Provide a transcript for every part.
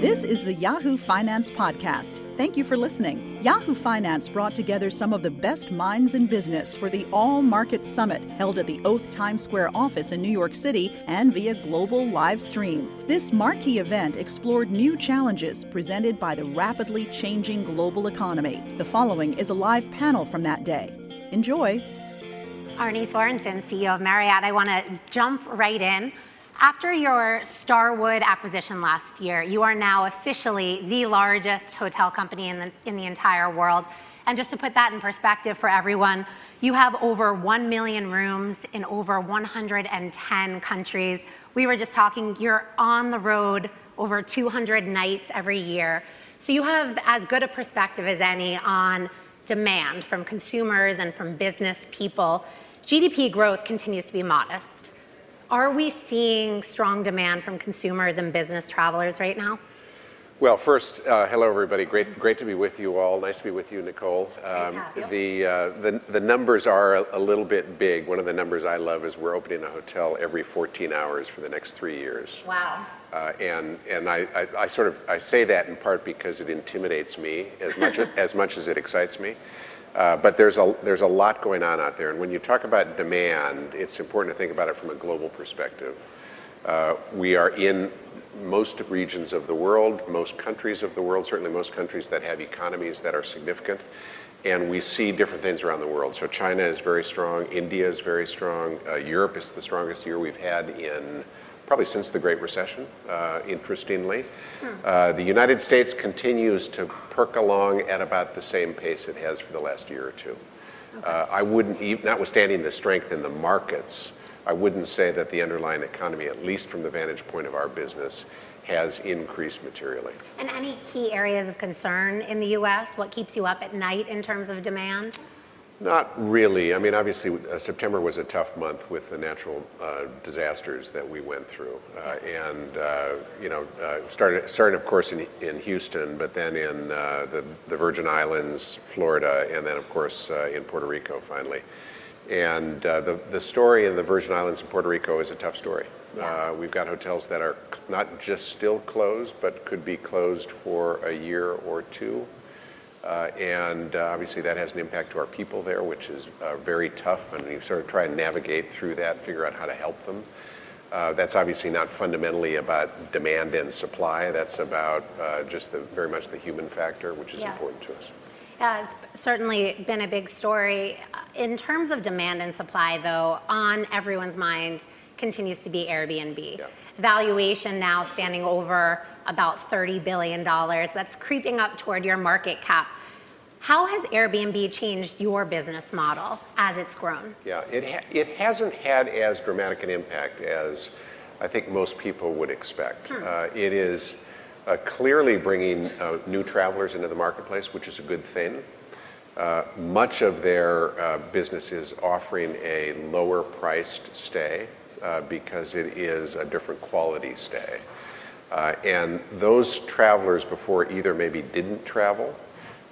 This is the Yahoo Finance Podcast. Thank you for listening. Yahoo Finance brought together some of the best minds in business for the All Market Summit held at the Oath Times Square office in New York City and via global live stream. This marquee event explored new challenges presented by the rapidly changing global economy. The following is a live panel from that day. Enjoy. Arne Sorenson, CEO of Marriott. I want to jump right in. After your Starwood acquisition last year, you are now officially the largest hotel company in the, in the entire world. And just to put that in perspective for everyone, you have over 1 million rooms in over 110 countries. We were just talking, you're on the road over 200 nights every year. So you have as good a perspective as any on demand from consumers and from business people. GDP growth continues to be modest. Are we seeing strong demand from consumers and business travelers right now? Well, first, uh, hello everybody. Great, great to be with you all. Nice to be with you, Nicole. Um, the, uh, the the numbers are a, a, little bit big. One of the numbers I love is we're opening a hotel every 14 hours for the next three years. Wow. Uh, and and I, I, I, sort of I say that in part because it intimidates me as much as much as it excites me. Uh, but there's a, there's a lot going on out there. And when you talk about demand, it's important to think about it from a global perspective. Uh, we are in most regions of the world, most countries of the world, certainly most countries that have economies that are significant. And we see different things around the world. So China is very strong, India is very strong, uh, Europe is the strongest year we've had in probably since the Great Recession, uh, interestingly. Hmm. Uh, the United States continues to perk along at about the same pace it has for the last year or two. Okay. Uh, I wouldn't, even, notwithstanding the strength in the markets, I wouldn't say that the underlying economy, at least from the vantage point of our business, has increased materially. And any key areas of concern in the U.S.? What keeps you up at night in terms of demand? Not really. I mean, obviously, uh, September was a tough month with the natural uh, disasters that we went through, uh, and uh, you know, started starting of course in, in Houston, but then in the the Virgin Islands, Florida, and then of course in Puerto Rico finally. And the the story in the Virgin Islands and Puerto Rico is a tough story. Yeah. we've got hotels that are not just still closed, but could be closed for a year or two. Uh, and uh, obviously that has an impact to our people there, which is uh, very tough. And you sort of try and navigate through that, figure out how to help them. Uh, that's obviously not fundamentally about demand and supply. That's about uh, just the, very much the human factor, which is important to us. Yeah, it's certainly been a big story. In terms of demand and supply, though, on everyone's mind continues to be Airbnb. Valuation now standing over about $30 billion. That's creeping up toward your market cap. How has Airbnb changed your business model as it's grown? Yeah, it, ha- it hasn't had as dramatic an impact as I think most people would expect. Hmm. Uh, it is uh, clearly bringing uh, new travelers into the marketplace, which is a good thing. Uh, much of their uh, business is offering a lower priced stay uh, because it is a different quality stay. Uh, and those travelers before either maybe didn't travel,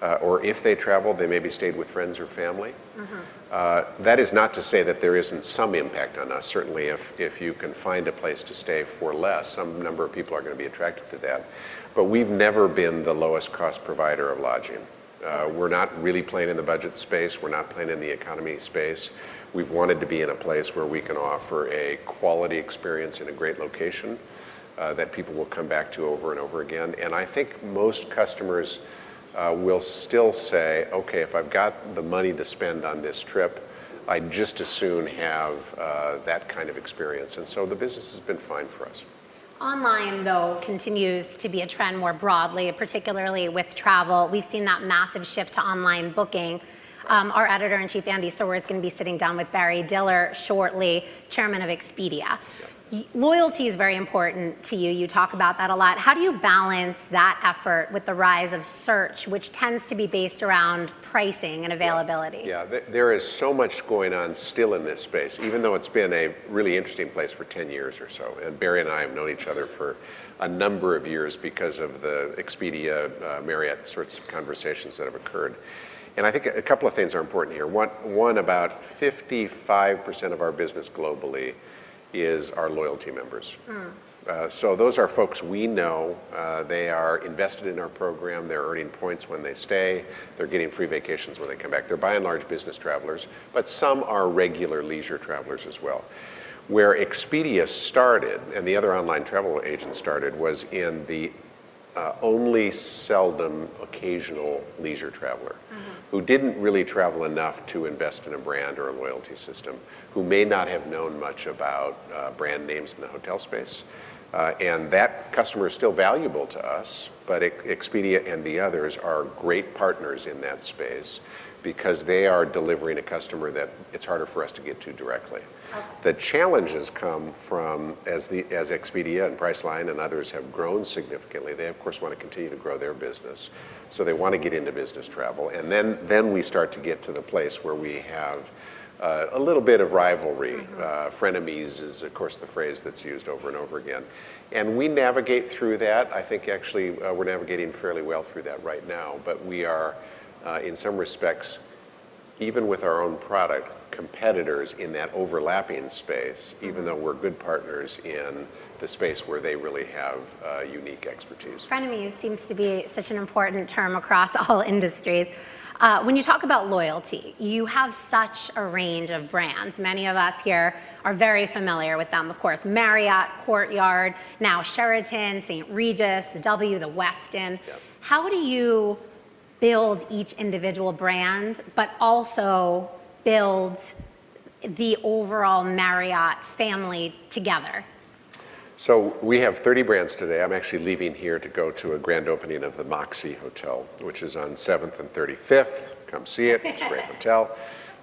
uh, or if they traveled, they maybe stayed with friends or family. Mm-hmm. Uh, that is not to say that there isn't some impact on us. Certainly, if, if you can find a place to stay for less, some number of people are going to be attracted to that. But we've never been the lowest cost provider of lodging. Uh, we're not really playing in the budget space, we're not playing in the economy space. We've wanted to be in a place where we can offer a quality experience in a great location uh, that people will come back to over and over again. And I think most customers uh, will still say, okay, if I've got the money to spend on this trip, I'd just as soon have uh, that kind of experience. And so the business has been fine for us. Online, though, continues to be a trend more broadly, particularly with travel. We've seen that massive shift to online booking. Um, our editor in chief, Andy Serwer, is going to be sitting down with Barry Diller shortly, chairman of Expedia. Yeah. Loyalty is very important to you. You talk about that a lot. How do you balance that effort with the rise of search, which tends to be based around pricing and availability? Yeah, yeah. there is so much going on still in this space, even though it's been a really interesting place for 10 years or so. And Barry and I have known each other for a number of years because of the Expedia, uh, Marriott sorts of conversations that have occurred. And I think a couple of things are important here. One, one about 55% of our business globally is our loyalty members. Mm. Uh, so those are folks we know. Uh, they are invested in our program. They're earning points when they stay. They're getting free vacations when they come back. They're by and large business travelers, but some are regular leisure travelers as well. Where Expedia started and the other online travel agents started was in the uh, only seldom occasional leisure traveler mm-hmm. Who didn't really travel enough to invest in a brand or a loyalty system, who may not have known much about uh, brand names in the hotel space. Uh, and that customer is still valuable to us, but Expedia and the others are great partners in that space because they are delivering a customer that it's harder for us to get to directly. Okay. The challenges come from as the as Expedia and Priceline and others have grown significantly. They of course want to continue to grow their business, so they want to get into business travel, and then then we start to get to the place where we have. Uh, a little bit of rivalry. Mm-hmm. Uh, frenemies is, of course, the phrase that's used over and over again. And we navigate through that. I think actually uh, we're navigating fairly well through that right now, but we are, in some respects, even with our own product, competitors in that overlapping space, even though we're good partners in the space where they really have uh, unique expertise. Frenemies seems to be such an important term across all industries. Uh, when you talk about loyalty, you have such a range of brands. Many of us here are very familiar with them. Of course, Marriott, Courtyard, now Sheraton, St. Regis, the W, the Westin. Yep. How do you build each individual brand, but also build the overall Marriott family together? So we have 30 brands today. I'm actually leaving here to go to a grand opening of the Moxy Hotel, which is on 7th and 35th. Come see it. It's a great hotel,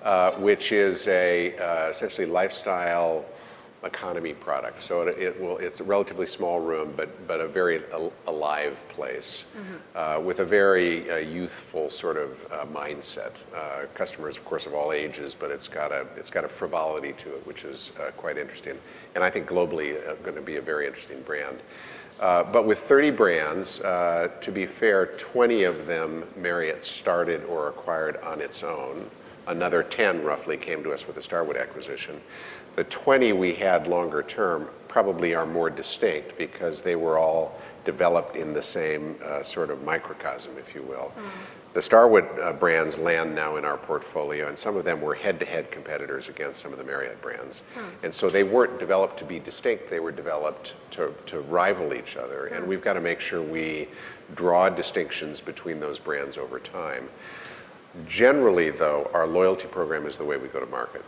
uh, which is a uh, essentially lifestyle economy product. So it, it, will, it's a relatively small room, but, but a very al- alive place mm-hmm. uh, with a very uh, youthful sort of uh, mindset. Uh, customers, of course, of all ages, but it's got a, it's got a frivolity to it, which is uh, quite interesting. And I think globally uh, going to be a very interesting brand. but with 30 brands, to be fair, 20 of them Marriott started or acquired on its own. Another 10 roughly came to us with the Starwood acquisition. The 20 we had longer term probably are more distinct because they were all developed in the same uh, sort of microcosm, if you will. Mm. The Starwood uh, brands land now in our portfolio, and some of them were head to head competitors against some of the Marriott brands. Mm. And so they weren't developed to be distinct, they were developed to, to rival each other. Mm. And we've got to make sure we draw distinctions between those brands over time. Generally, though, our loyalty program is the way we go to market.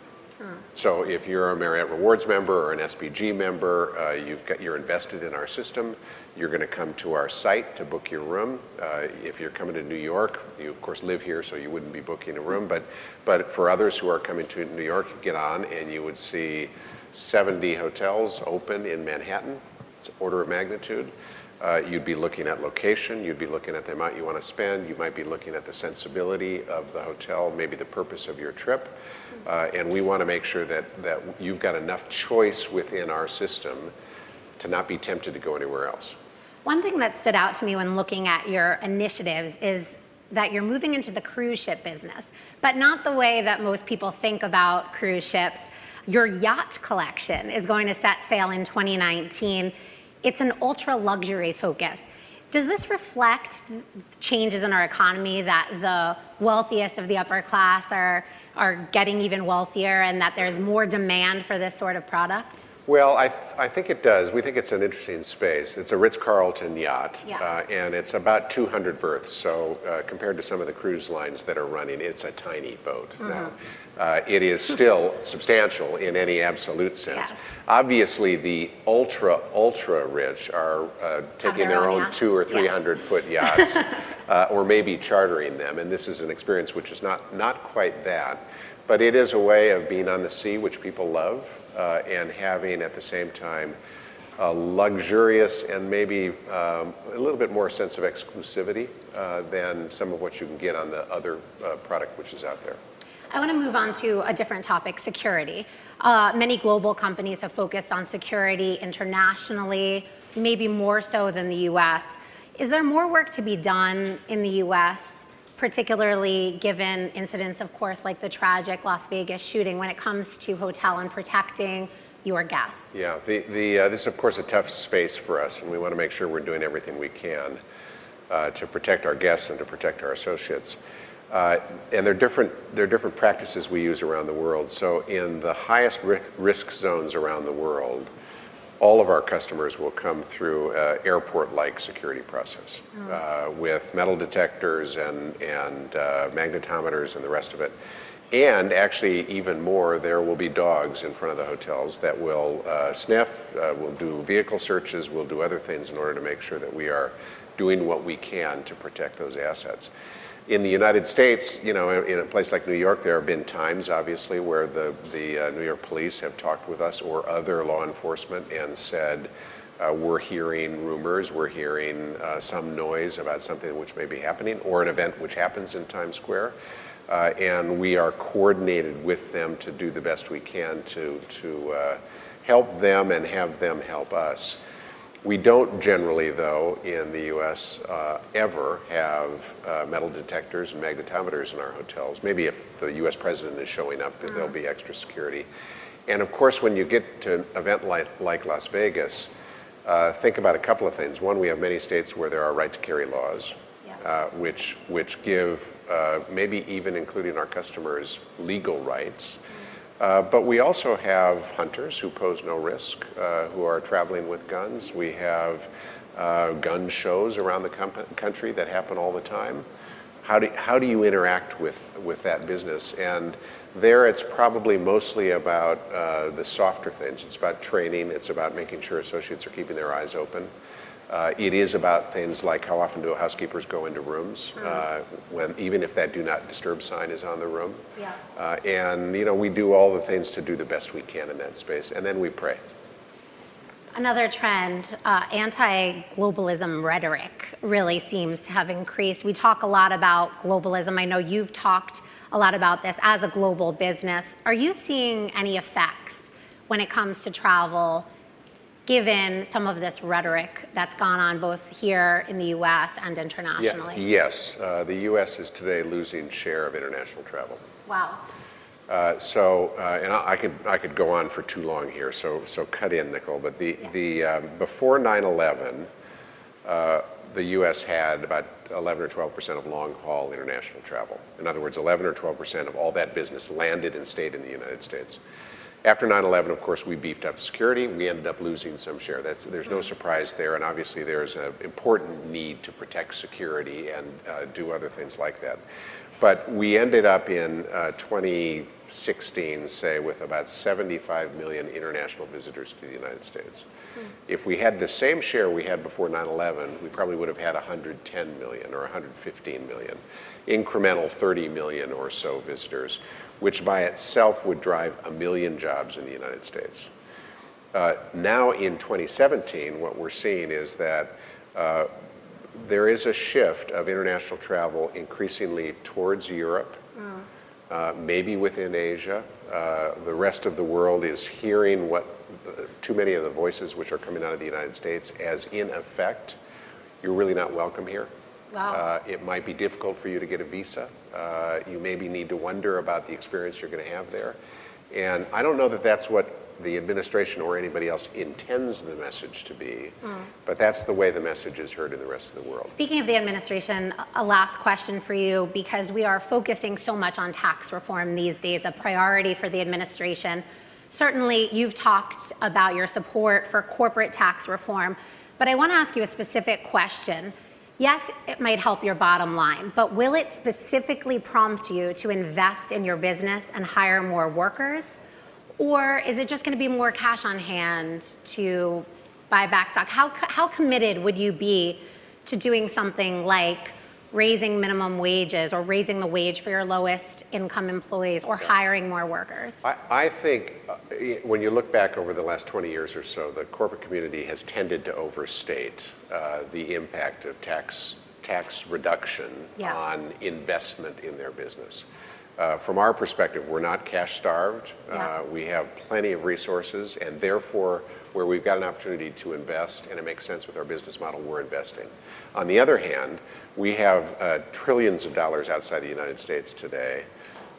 So if you're a Marriott Rewards member or an SPG member, uh, you've got, you're invested in our system. You're going to come to our site to book your room. Uh, if you're coming to New York, you of course live here, so you wouldn't be booking a room. But, but for others who are coming to New York, you get on and you would see 70 hotels open in Manhattan. It's order of magnitude. Uh, you'd be looking at location, you'd be looking at the amount you want to spend, you might be looking at the sensibility of the hotel, maybe the purpose of your trip. Uh, and we want to make sure that, that you've got enough choice within our system to not be tempted to go anywhere else. One thing that stood out to me when looking at your initiatives is that you're moving into the cruise ship business, but not the way that most people think about cruise ships. Your yacht collection is going to set sail in 2019. It's an ultra luxury focus. Does this reflect changes in our economy that the wealthiest of the upper class are, are getting even wealthier and that there's more demand for this sort of product? Well, I, th- I think it does. We think it's an interesting space. It's a Ritz Carlton yacht, yeah. uh, and it's about 200 berths. So, uh, compared to some of the cruise lines that are running, it's a tiny boat. Mm-hmm. Now, uh, it is still substantial in any absolute sense. Yes. Obviously, the ultra, ultra rich are uh, taking their, their own yachts. two or 300 yes. foot yachts, uh, or maybe chartering them. And this is an experience which is not, not quite that. But it is a way of being on the sea, which people love uh, and having at the same time a luxurious and maybe um, a little bit more sense of exclusivity uh, than some of what you can get on the other uh, product which is out there. I want to move on to a different topic security. Uh, many global companies have focused on security internationally, maybe more so than the US. Is there more work to be done in the US particularly given incidents, of course, like the tragic Las Vegas shooting when it comes to hotel and protecting your guests? Yeah, the, the, uh, this is of course a tough space for us, and we want to make sure we're doing everything we can uh, to protect our guests and to protect our associates. Uh, and there are different there are different practices we use around the world. So in the highest risk, risk zones around the world, all of our customers will come through an airport-like security process oh. uh, with metal detectors and and uh, magnetometers and the rest of it. And actually, even more, there will be dogs in front of the hotels that will uh, sniff, uh, will do vehicle searches, will do other things in order to make sure that we are doing what we can to protect those assets. In the United States, you know, in a place like New York, there have been times, obviously, where the, the uh, New York police have talked with us or other law enforcement and said, uh, we're hearing rumors, we're hearing uh, some noise about something which may be happening or an event which happens in Times Square. Uh, and we are coordinated with them to do the best we can to, to uh, help them and have them help us. We don't generally, though, in the US uh, ever have uh, metal detectors and magnetometers in our hotels. Maybe if the US president is showing up, mm. there'll be extra security. And of course, when you get to an event like, like Las Vegas, uh, think about a couple of things. One, we have many states where there are right to carry laws, yeah. Uh, which, which give, uh, maybe even including our customers, legal rights. Uh, but we also have hunters who pose no risk, uh, who are traveling with guns. We have uh, gun shows around the country that happen all the time. How do, how do you interact with, with that business? And there it's probably mostly about uh, the softer things. It's about training, it's about making sure associates are keeping their eyes open. Uh, it is about things like how often do housekeepers go into rooms mm-hmm. uh, when even if that do not disturb sign is on the room. Yeah. Uh, and you know we do all the things to do the best we can in that space, and then we pray. Another trend, uh, anti-globalism rhetoric really seems to have increased. We talk a lot about globalism. I know you've talked a lot about this as a global business. Are you seeing any effects when it comes to travel? Given some of this rhetoric that's gone on both here in the US and internationally? Yeah, yes, uh, the US is today losing share of international travel. Wow. Uh, so, uh, and I, I, could I could go on for too long here. So so cut in, Nicole. But the yeah. the um, before 9/11, uh, the U.S. had about 11 or 12 percent of long haul international travel. In other words, 11 or 12 percent of all that business landed and stayed in the United States. After 9/11, of course, we beefed up security. We ended up losing some share. That's, there's no surprise there, and obviously there's an important need to protect security and uh, do other things like that. But we ended up in uh, 2016, say, with about 75 million international visitors to the United States. Hmm. If we had the same share we had before 9/11, we probably would have had 110 million or 115 million, incremental 30 million or so visitors which by itself would drive a million jobs in the United States. Uh, now in 2017, what we're seeing is that uh, there is a shift of international travel increasingly towards Europe, mm. uh, maybe within Asia. Uh, the rest of the world is hearing what uh, too many of the voices which are coming out of the United States as in effect, you're really not welcome here. Wow. Uh, it might be difficult for you to get a visa. Uh, you maybe need to wonder about the experience you're going to have there. And I don't know that that's what the administration or anybody else intends the message to be, mm. but that's the way the message is heard in the rest of the world. Speaking of the administration, a last question for you because we are focusing so much on tax reform these days, a priority for the administration. Certainly, you've talked about your support for corporate tax reform, but I want to ask you a specific question. Yes, it might help your bottom line, but will it specifically prompt you to invest in your business and hire more workers? Or is it just going to be more cash on hand to buy back stock? How, how committed would you be to doing something like raising minimum wages or raising the wage for your lowest income employees or hiring more workers? I, I think uh, when you look back over the last 20 years or so, the corporate community has tended to overstate uh, the impact of tax, tax reduction yeah. on investment in their business. Uh, from our perspective, we're not cash starved. Yeah. Uh, we have plenty of resources, and therefore, where we've got an opportunity to invest and it makes sense with our business model, we're investing. On the other hand, we have uh, trillions of dollars outside the United States today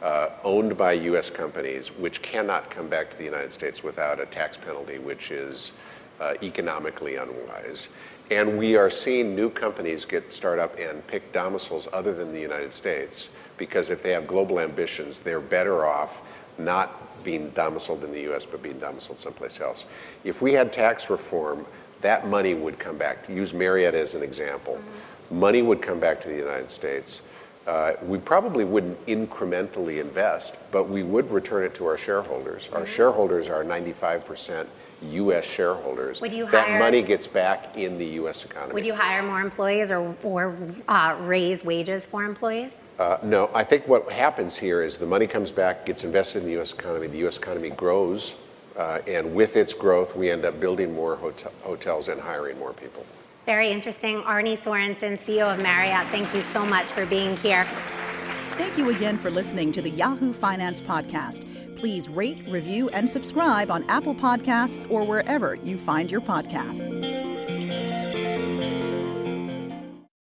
uh, owned by U.S. companies, which cannot come back to the United States without a tax penalty, which is uh, economically unwise. And we are seeing new companies get start up and pick domiciles other than the United States because if they have global ambitions, they're better off not being domiciled in the US but being domiciled someplace else. If we had tax reform, that money would come back. Use Marriott as an example, mm-hmm. money would come back to the United States. Uh, we probably wouldn't incrementally invest, but we would return it to our shareholders. Mm-hmm. Our shareholders are 95% U.S. shareholders, would you that money gets back in the U.S. economy. Would you hire more employees or, or uh, raise wages for employees? Uh, no, I think what happens here is the money comes back, gets invested in the U.S. economy, the U.S. economy grows, uh, and with its growth, we end up building more hotel- hotels and hiring more people. Very interesting. Arne Sorenson, CEO of Marriott, thank you so much for being here. Thank you again for listening to the Yahoo Finance Podcast. Please rate, review, and subscribe on Apple Podcasts or wherever you find your podcasts.